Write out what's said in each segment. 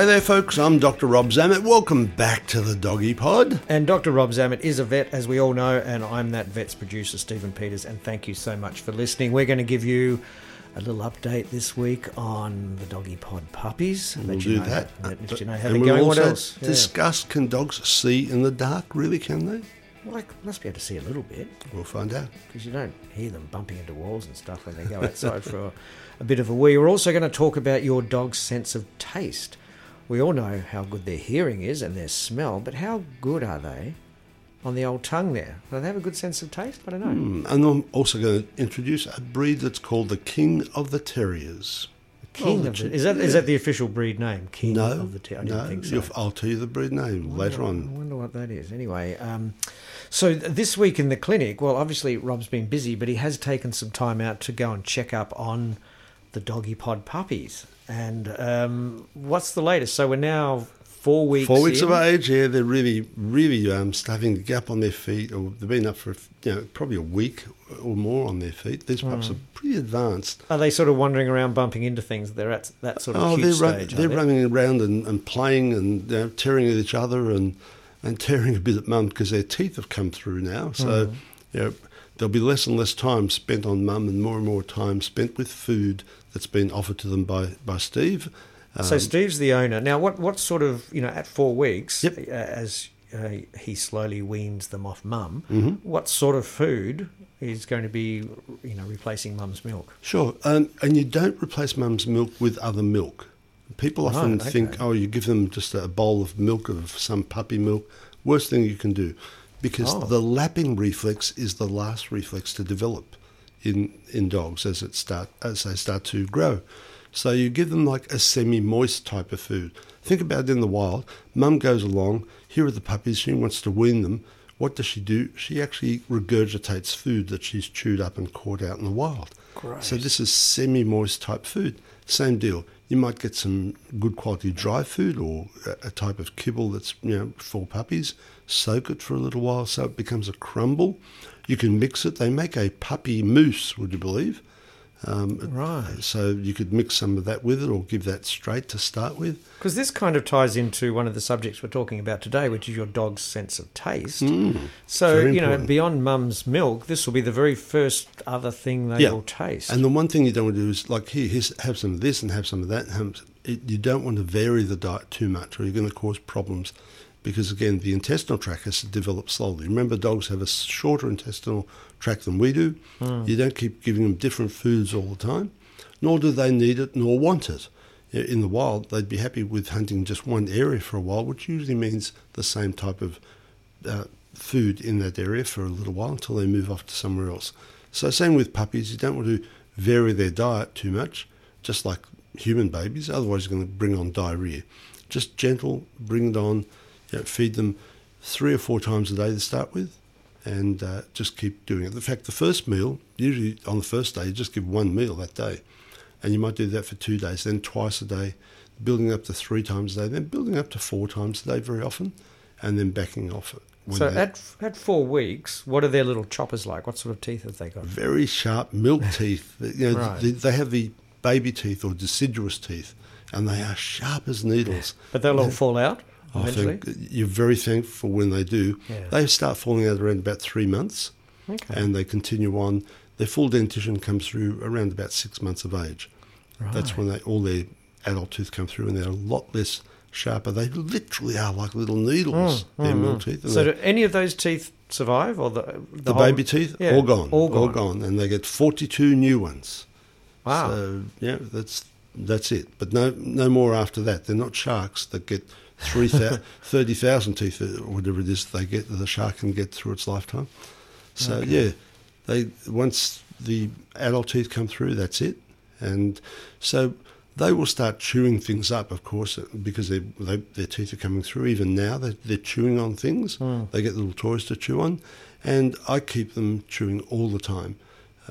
Hi there, folks. I'm Dr. Rob Zammit. Welcome back to the Doggy Pod. And Dr. Rob Zammit is a vet, as we all know, and I'm that vet's producer, Stephen Peters. And thank you so much for listening. We're going to give you a little update this week on the Doggy Pod puppies. We'll Let do know that. how- Let uh, you know uh, how and they're going. What else? Yeah. discuss can dogs see in the dark? Really, can they? Well, I must be able to see a little bit We'll find out. because you don't hear them bumping into walls and stuff when they go outside for a, a bit of a wee. We're also going to talk about your dog's sense of taste. We all know how good their hearing is and their smell, but how good are they on the old tongue there? Do they have a good sense of taste? I don't know. Hmm, And I'm also going to introduce a breed that's called the King of the Terriers. King Oh, of the, the- is that is yeah. that the official breed name? King No, of the Ter- I didn't no. think so. I'll tell you the breed name later on. I wonder what that is. Anyway, um, so th- this week in the clinic, well, obviously Rob's been busy, but he has taken some time out to go and check up on the doggy pod puppies. And um, what's the latest? So we're now four weeks. Four weeks in. of age, yeah, they're really, really um, starting to get up on their feet, or they've been up for you know probably a week or more on their feet. These pups Hmm. are pretty advanced. Are they sort of wandering around bumping into things? They're at that sort of Oh, cute they're, run, stage. they're they? running around and, and playing and you know, tearing at each other and, and tearing a bit at mum because their teeth have come through now. So Hmm. you know, there'll be less and less time spent on mum and more and more time spent with food that's been offered to them by, by Steve. So Um, Steve's the owner. Now, what what sort of you know at four weeks, Yep. uh, as uh, he slowly weans them off mum, Mm-hmm. what sort of food is going to be you know replacing mum's milk? Sure, um, and you don't replace mum's milk with other milk. People often Right, think, oh, you give them just a bowl of milk of some puppy milk. Worst thing you can do, because Oh. the lapping reflex is the last reflex to develop in in dogs as it start as they start to grow. So you give them like a semi-moist type of food. Think about it in the wild. Mum goes along. Here are the puppies. She wants to wean them. What does she do? She actually regurgitates food that she's chewed up and caught out in the wild. So this is semi-moist type food. Same deal. You might get some good quality dry food or a, a type of kibble that's you know for puppies. Soak it for a little while so it becomes a crumble. You can mix it. They make a puppy mousse. Would you believe? Um, Right. So you could mix some of that with it, or give that straight to start with. Because this kind of ties into one of the subjects we're talking about today, which is your dog's sense of taste. so Mm. very you know, beyond mum's milk, this will be the very first other thing they will taste. And the one thing you don't want to do is like here, have some of this and have some of that. It, you don't want to vary the diet too much, or you're going to cause problems. Because again, the intestinal tract has to develop slowly. Remember, dogs have a shorter intestinal tract than we do. Hmm. You don't keep giving them different foods all the time. nor do they need it nor want it. In the wild, they'd be happy with hunting just one area for a while, which usually means the same type of uh, food in that area for a little while until they move off to somewhere else. So, same with puppies, you don't want to vary their diet too much, just like human babies, otherwise, you're going to bring on diarrhea. Just gentle, bring it on, you know, feed them three or four times a day to start with, and uh, just keep doing it. In fact, the first meal, usually on the first day, you just give one meal that day, and you might do that for two days, then twice a day, building up to three times a day, then building up to four times a day very often, and then backing off it. when So at at four weeks, what are their little choppers like? What sort of teeth have they got? very sharp milk teeth. You know, Right. they, they have the baby teeth or deciduous teeth, and they are sharp as needles. But they'll all fall out I think you're very thankful when they do. Yeah. They start falling out around about three months, Okay. and they continue on. Their full dentition comes through around about six months of age. That's when they all their adult teeth come through, and they're a lot less sharper. They literally are like little needles. their milk teeth. and Mm, So they- do any of those teeth survive, or the the whole- baby teeth, Yeah, all gone, all gone. and they get forty-two new ones. Wow. So yeah, that's that's it. But no, no more after that. They're not sharks that get three thou- 30,000 teeth or whatever it is they get. The shark can get through its lifetime. So yeah, they once the adult teeth come through, that's it. And so they will start chewing things up, of course, uh, because they, they, their teeth are coming through. Even now, they're, they're chewing on things. Hmm. They get little toys to chew on, and I keep them chewing all the time.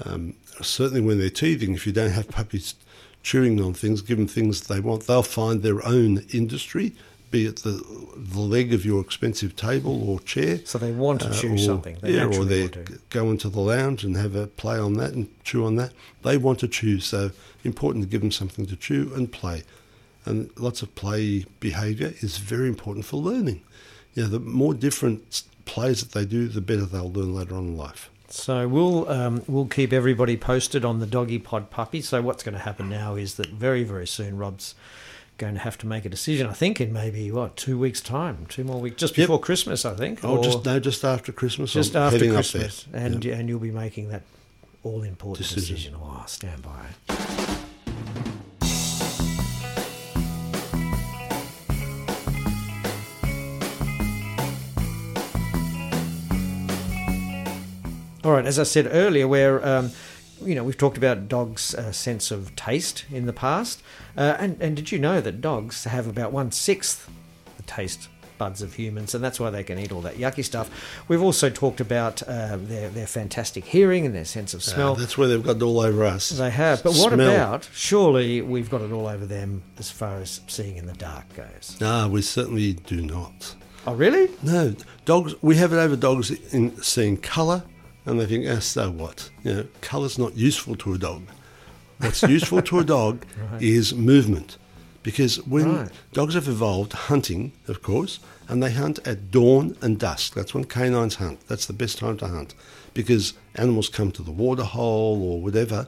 Um, certainly, when they're teething, if you don't have puppies chewing on things, give them things they want, they'll find their own industry, be it the the leg of your expensive table or chair. So they want to uh, chew or- something. They yeah, or they go into the lounge and have a play on that and chew on that. They want to chew, so important to give them something to chew and play. And lots of play behaviour is very important for learning. You know, the more different plays that they do, the better they'll learn later on in life. So we'll um, we'll keep everybody posted on the doggy pod puppy. So what's going to happen now is that very very soon Rob's going to have to make a decision. I think in maybe what two weeks time, two more weeks, just Yep. before Christmas. I think. Oh, or just no, just after Christmas. just I'm after Christmas, and Yeah. and you'll be making that all important decision. Decision. Oh, stand by. All right, as I said earlier, where um, you know we've talked about dogs' uh, sense of taste in the past, uh, and and did you know that dogs have about one sixth the taste buds of humans, and that's why they can eat all that yucky stuff. We've also talked about uh, their their fantastic hearing and their sense of Uh, smell. that's where they've got it all over us. They have, but what Smell. about? Surely we've got it all over them as far as seeing in the dark goes. No, we certainly do not. Oh, really? No, dogs. We have it over dogs in seeing colour, and they think, "Ah, so what? You know, colour's not useful to a dog. What's useful to a dog is movement, because when Right. dogs have evolved hunting, of course, and they hunt at dawn and dusk. That's when canines hunt. That's the best time to hunt, because animals come to the water hole or whatever.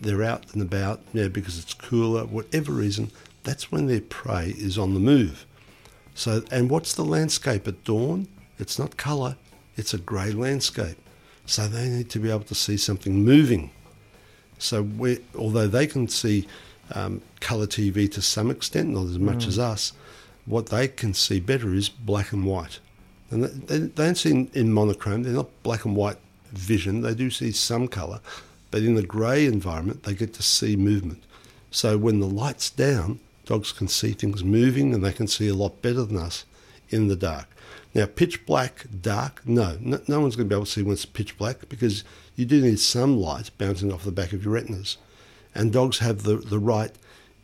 They're out and about, you know, because it's cooler, whatever reason. That's when their prey is on the move. So, and what's the landscape at dawn? It's not colour, it's a grey landscape. So they need to be able to see something moving. So, we, although they can see um, colour TV to some extent, not as much as us, what they can see better is black and white. And they, they they don't see in, in monochrome, they're not black and white vision, they do see some colour, but in the grey environment, they get to see movement. So when the light's down, dogs can see things moving and they can see a lot better than us in the dark. Now, pitch black, dark, no, no, no one's going to be able to see when it's pitch black because you do need some light bouncing off the back of your retinas. And dogs have the, the right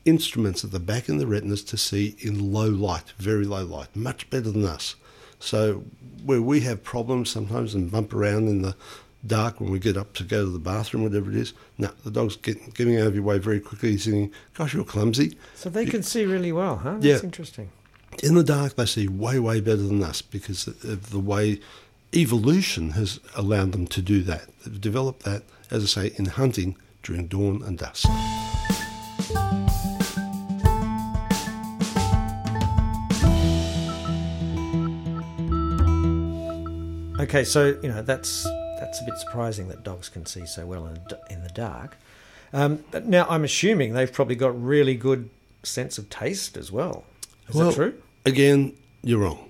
instruments at the back of the retinas to see in low light, very low light, much better than us. So where we have problems sometimes and bump around in the dark when we get up to go to the bathroom, whatever it is, no, the dog's get, getting out of your way very quickly, saying, gosh, you're clumsy. So they can see really well, huh? That's Yeah. interesting. In the dark, they see way, way better than us because of the way evolution has allowed them to do that. They've developed that, as I say, in hunting during dawn and dusk. Okay, so you know that's that's a bit surprising that dogs can see so well in, the in the dark. Um, but now I'm assuming they've probably got really good sense of taste as well. Is well, that true? Again, you're wrong.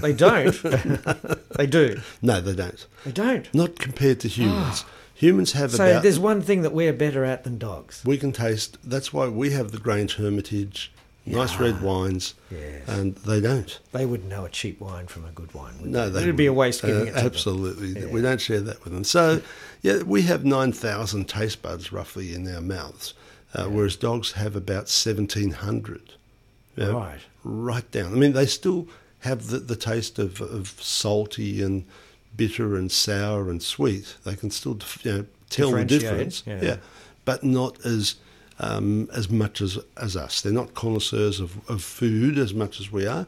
They don't. they do. No, they don't. They don't. Not compared to humans. humans have a So about. there's one thing that we're better at than dogs. We can taste. That's why we have the Grange Hermitage, nice red wines, Yes. and they don't. They wouldn't know a cheap wine from a good wine. Would No, they? it'd be a wouldn't. waste giving Uh, it to. Absolutely, we don't share that with them. So, yeah, we have nine thousand taste buds roughly in our mouths, uh, whereas dogs have about seventeen hundred. Right. right down. I mean, they still have the, the taste of, of salty and bitter and sour and sweet. They can still you know, tell the difference. yeah. but not as um, as much as as us. They're not connoisseurs of, of food as much as we are.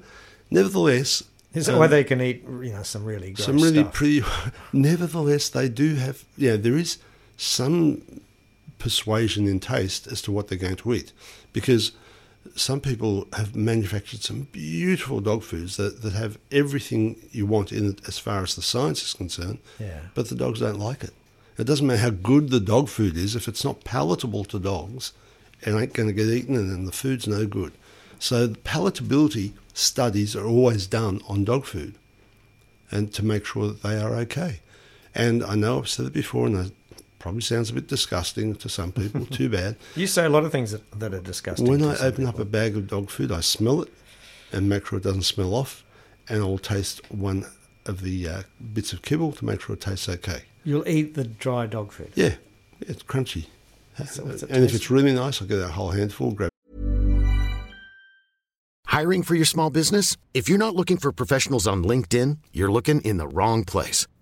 Nevertheless, Is that um, why they can eat, you know, some really gross some really stuff? pretty. Nevertheless, they do have. Yeah, there is some persuasion in taste as to what they're going to eat, because some people have manufactured some beautiful dog foods that, that have everything you want in it as far as the science is concerned. Yeah. But the dogs don't like it. It doesn't matter how good the dog food is if it's not palatable to dogs, it ain't going to get eaten, and then the food's no good. So the palatability studies are always done on dog food and to make sure that they are okay. And I know I've said it before, and it probably sounds a bit disgusting to some people, too bad. You say a lot of things that, that are disgusting. When to I some open up a bag of dog food, I smell it and make sure it doesn't smell off, and I'll taste one of the uh, bits of kibble to make sure it tastes okay. You'll eat the dry dog food. Yeah, it's crunchy. So it and if it's really nice, I'll get a whole handful, grab Hiring for your small business? If you're not looking for professionals on LinkedIn, you're looking in the wrong place.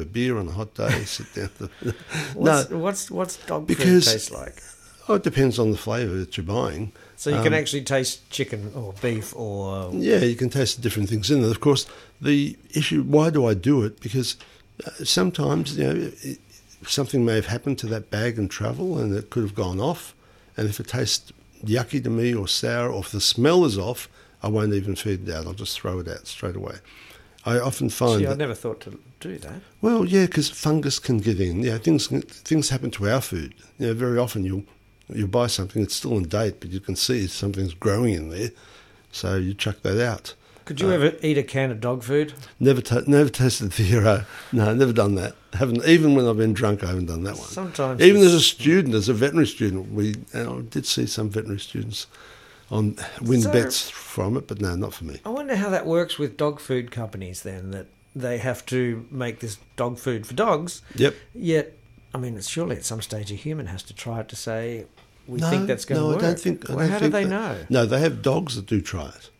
A beer on a hot day, sit down. no, What's, what's what's dog Because- food taste like? oh, it depends on the flavour that you're buying. So you Um, can actually taste chicken or beef or Yeah, you can taste the different things in it. Of course, the issue why do I do it? Because uh, sometimes you know it, something may have happened to that bag in travel, and it could have gone off. And if it tastes yucky to me or sour, or if the smell is off, I won't even feed it out. I'll just throw it out straight away. I often find Gee, I never thought to do that. well, yeah, because fungus can get in. Yeah, things things happen to our food. You know, very often you'll you buy something it's still in date, but you can see something's growing in there, so you chuck that out. Could you uh, ever eat a can of dog food? Never, ta never tasted the hero. No, never done that. Haven't even when I've been drunk. I haven't done that one. Sometimes even as a student, as a veterinary student, we I did see some veterinary students on win So- bets from it, but no, not for me. I wonder how that works with dog food companies then, that they have to make this dog food for dogs. Yep. Yet, I mean, it's surely at some stage a human has to try it to say, we no, think that's going no, to work. No, I don't think. I Well, don't how think do they that- know? No, they have dogs that do try it.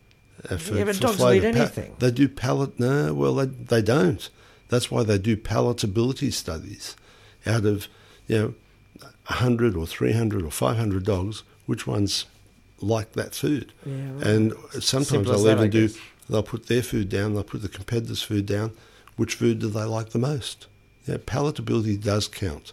uh, for- Yeah, but dogs will eat anything. they do palate. No, well, they, they don't. That's why they do palatability studies out of you know hundred or three hundred or five hundred dogs. Which ones like that food? Yeah, right. And sometimes Simple they'll that, even do. They'll put their food down. They'll put the competitor's food down. Which food do they like the most? Yeah, palatability does count,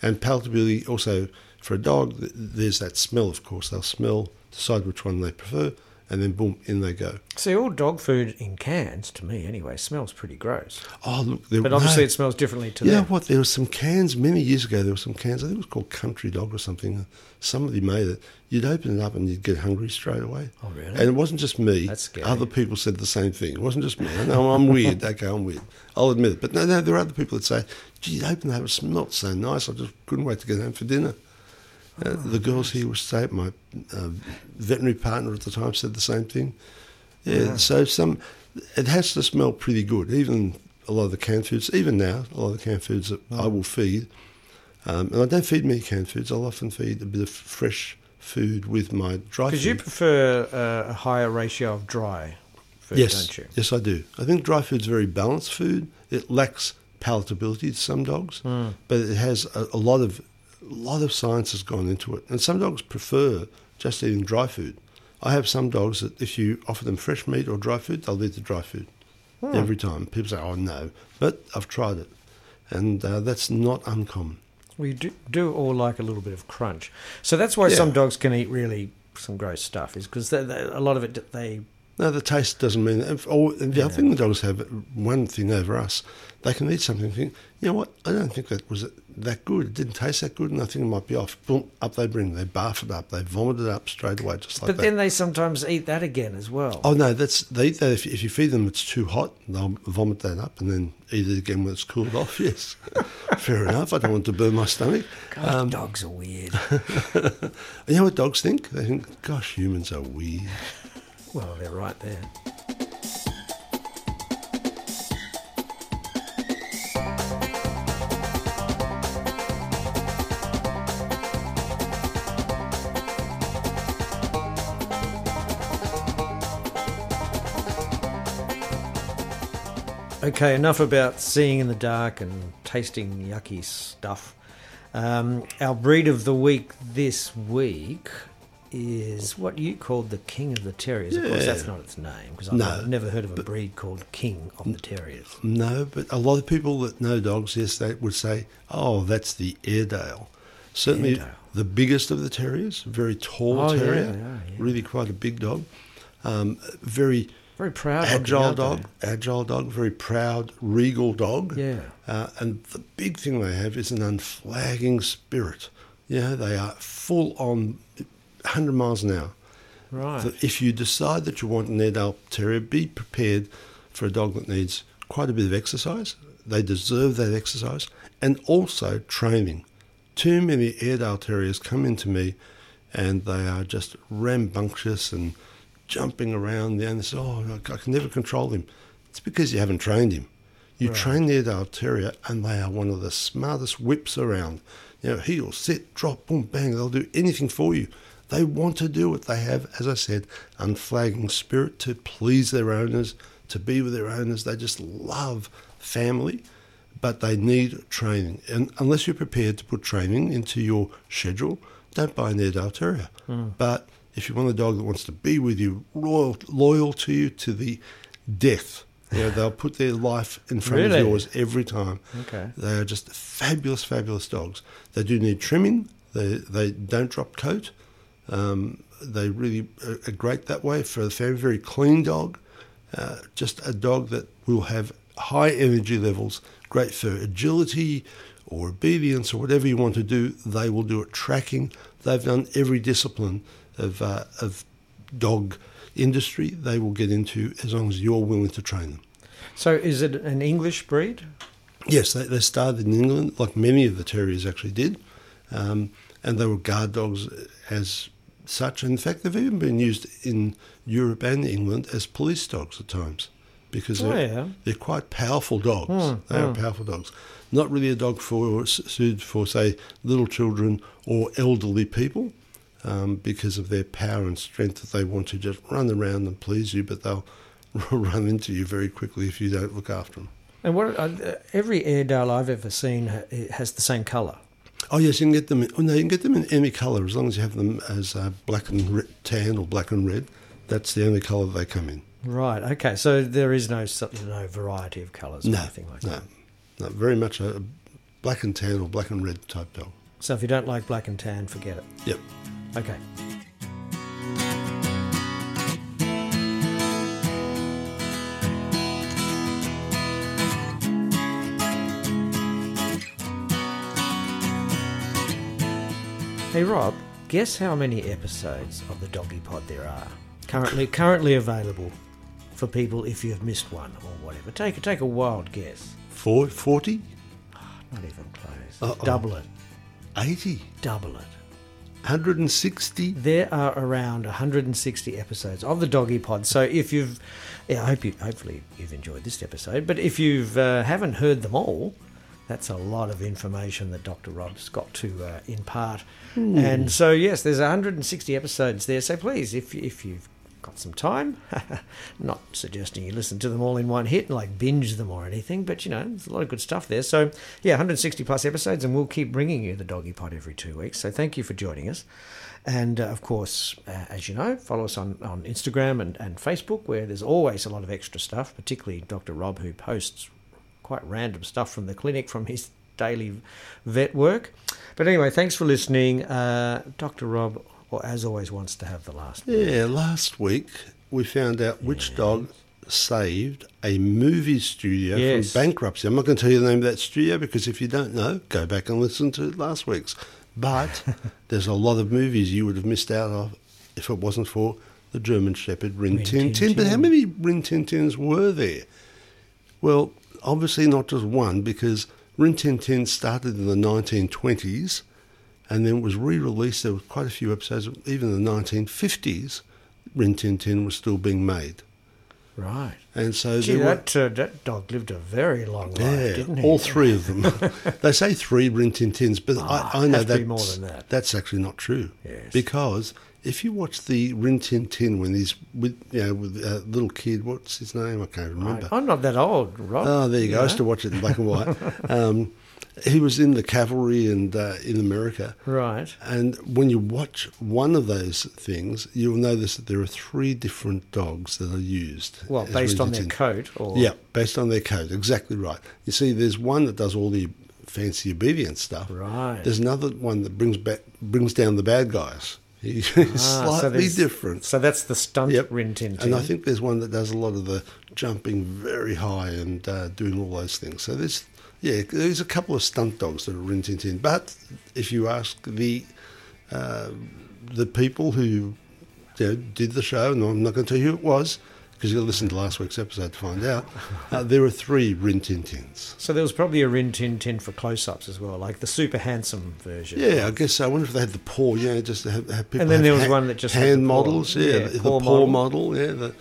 and palatability also for a dog. There's that smell, of course. They'll smell, decide which one they prefer, and then boom, in they go. See, all dog food in cans, to me anyway, smells pretty gross. Oh, look, there, But obviously no. it smells differently to You them. what? There were some cans many years ago. There were some cans. I think it was called Country Dog or something. Somebody made it. You'd open it up and you'd get hungry straight away. Oh, really? And it wasn't just me. That's scary. Other people said the same thing. It wasn't just me. Know I'm weird. Okay, I'm weird. I'll admit it. But no, no, there are other people that say, "Gee, you'd open that. It smelled so nice. I just couldn't wait to get home for dinner." Uh, the girls here were say my uh, veterinary partner at the time said the same thing. Yeah, so some it has to smell pretty good. Even a lot of the canned foods, even now, a lot of the canned foods that I will feed, um, and I don't feed many canned foods. I'll often feed a bit of fresh food with my dry food. Because you prefer uh, a higher ratio of dry food, yes, don't you? yes, I do. I think dry food's very balanced food. It lacks palatability to some dogs, Hmm. but it has a, a lot of a lot of science has gone into it. And some dogs prefer just eating dry food. I have some dogs that if you offer them fresh meat or dry food, they'll eat the dry food Hmm. every time. People say, "Oh no," but I've tried it, and uh, that's not uncommon. We do, do all like a little bit of crunch. So that's why Yeah. some dogs can eat really some gross stuff, is because a lot of it, they. No, the taste doesn't mean. If, or, and the other thing the dogs have one thing over us. They can eat something and think, you know what? I don't think that was that good. It didn't taste that good, and I think it might be off. Boom, up they bring. They barf it up. They vomit it up straight away, just like But that. then they sometimes eat that again as well. oh no, that's they eat that. If, if you feed them, it's too hot. They'll vomit that up and then eat it again when it's cooled off. Yes, fair enough. I don't want to burn my stomach. God, Um, dogs are weird. you know what dogs think? They think, "Gosh, humans are weird." Well, they're right there. Okay, enough about seeing in the dark and tasting yucky stuff. Um, our breed of the week this week is what you called the King of the Terriers. Of course, Yeah. that's not its name because I've never heard of a breed called King of the Terriers. No, but a lot of people that know dogs, yes, they would say, "Oh, that's the Airedale." Certainly, Airedale. the biggest of the terriers, very tall Oh, yeah, terrier, yeah, yeah. really quite a big dog, um, very Very proud. looking, agile aren't dog, agile dog, very proud, regal dog. Yeah. Uh, and the big thing they have is an unflagging spirit. Yeah, they are full on 100 miles an hour. Right. that if you decide that you want an Airedale Terrier, be prepared for a dog that needs quite a bit of exercise. They deserve that exercise and also training. Too many Airedale Terriers come into me and they are just rambunctious and jumping around there and they say, Oh, I can never control him. It's because you haven't trained him. You train the Airedale Terrier and they are one of the smartest whips around. You know, heel, sit, drop, boom, bang. They'll do anything for you. They want to do it. They have, as I said, unflagging spirit to please their owners, to be with their owners. They just love family, but they need training. And unless you're prepared to put training into your schedule, don't buy an Airedale Terrier. Hmm. But if you want a dog that wants to be with you, loyal, loyal to you to the death, you know, they'll put their life in front Really? of yours every time. Okay. They are just fabulous, fabulous dogs. They do need trimming. They they don't drop coat. Um, they really are great that way for the family. Very clean dog. Uh, just a dog that will have high energy levels. Great for agility or obedience or whatever you want to do. They will do it. Tracking. They've done every discipline of uh, of dog industry. They will get into as long as you're willing to train them. So, is it an English breed? Yes, they, they started in England, like many of the terriers actually did, um, and they were guard dogs as such. In fact, they've even been used in Europe and England as police dogs at times because Oh, they're, yeah. they're quite powerful dogs. Hmm, they are powerful dogs. Not really a dog for suited for say little children or elderly people. Um, because of their power and strength, that they want to just run around and please you, but they'll run into you very quickly if you don't look after them. And what uh, every Airedale I've ever seen ha- has the same colour. Oh yes, you can get them. In, oh, no, you can get them in any colour as long as you have them as uh, black and re- tan or black and red. That's the only colour they come in. Right. Okay. So there is no no variety of colours or No, anything like no, that. no, very much a black and tan or black and red type dog. So if you don't like black and tan, forget it. Yep. Okay. Hey Rob, guess how many episodes of the Doggy Pod there are currently currently available for people if you have missed one or whatever. Take take a wild guess. Four, 40? Not even close. Uh-oh. Double it. 80? Double it. 160. There are around 160 episodes of the Doggy Pod. So if you've, yeah, I hope you, hopefully you've enjoyed this episode. But if you've uh, haven't heard them all, that's a lot of information that Dr. Rob's got to uh, impart. And so yes, there's 160 episodes there. So please, if if you've got some time, not suggesting you listen to them all in one hit and like binge them or anything, but you know, there's a lot of good stuff there. So yeah, 160 plus episodes, and we'll keep bringing you the Doggy Pod every two weeks. So thank you for joining us. And uh, of course, uh, as you know, follow us on, on Instagram and, and Facebook, where there's always a lot of extra stuff, particularly Dr. Rob, who posts quite random stuff from the clinic from his daily vet work. But anyway, thanks for listening. Uh, Dr. Rob, or as always, wants to have the last. word. Yeah, last week we found out which dog saved a movie studio Yes. from bankruptcy. I'm not going to tell you the name of that studio because if you don't know, go back and listen to last week's. But there's a lot of movies you would have missed out of if it wasn't for the German Shepherd Rin Rin Tin Tin Tin. But how many Rin Tin Tins were there? Well, obviously not just one because Rin Tin Tin started in the 1920s and then was re-released. There were quite a few episodes, even in the 1950s. Rin Tin Tin was still being made, Right. and so Gee, there were that, uh, that dog lived a very long life, yeah, didn't he? all three of them. they say three Rin Tin Tins, but Ah, I, I know that more than that. That's actually not true. Yes. because if you watch the Rin Tin Tin when he's with you know with a little kid, what's his name? I can't remember. I'm not that old, Rob. Oh, there you go. I used to watch it in black and white. um, he was in the cavalry and uh, in America. Right. And when you watch one of those things, you'll notice that there are three different dogs that are used. Well, based on their Rin Tin Tin. coat, or Yeah, based on their coat. Exactly right. You see, there's one that does all the fancy obedience stuff. Right. There's another one that brings back brings down the bad guys. Ah, slightly there's- different. So that's the stunt Yep. Rin Tin Tin. And I think there's one that does a lot of the jumping very high and uh, doing all those things. So there's, yeah, there's a couple of stunt dogs that are Rin Tin Tin. But if you ask the uh, the people who you know, did the show, and I'm not going to tell you who it was, because you'll listen to last week's episode to find out, uh, there are three Rin Tin Tins. So there was probably a Rin Tin Tin for close-ups as well, like the super handsome version. Yeah, I guess so. I wonder if they had the paw, yeah, just to have, have people And then there was ha- one that just hand models, yeah, Yeah, the, paw, model. model. yeah, the,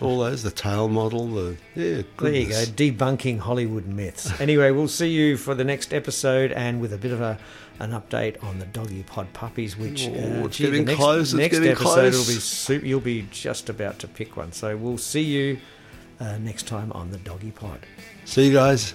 all those, the tail model, the yeah. There you go, debunking Hollywood myths. Anyway, we'll see you for the next episode and with a bit of a an update on the doggy pod puppies. Which Oh, uh, gee, the next, close, next episode close. will be super. You'll be just about to pick one. So we'll see you uh, next time on the doggy pod. See you guys.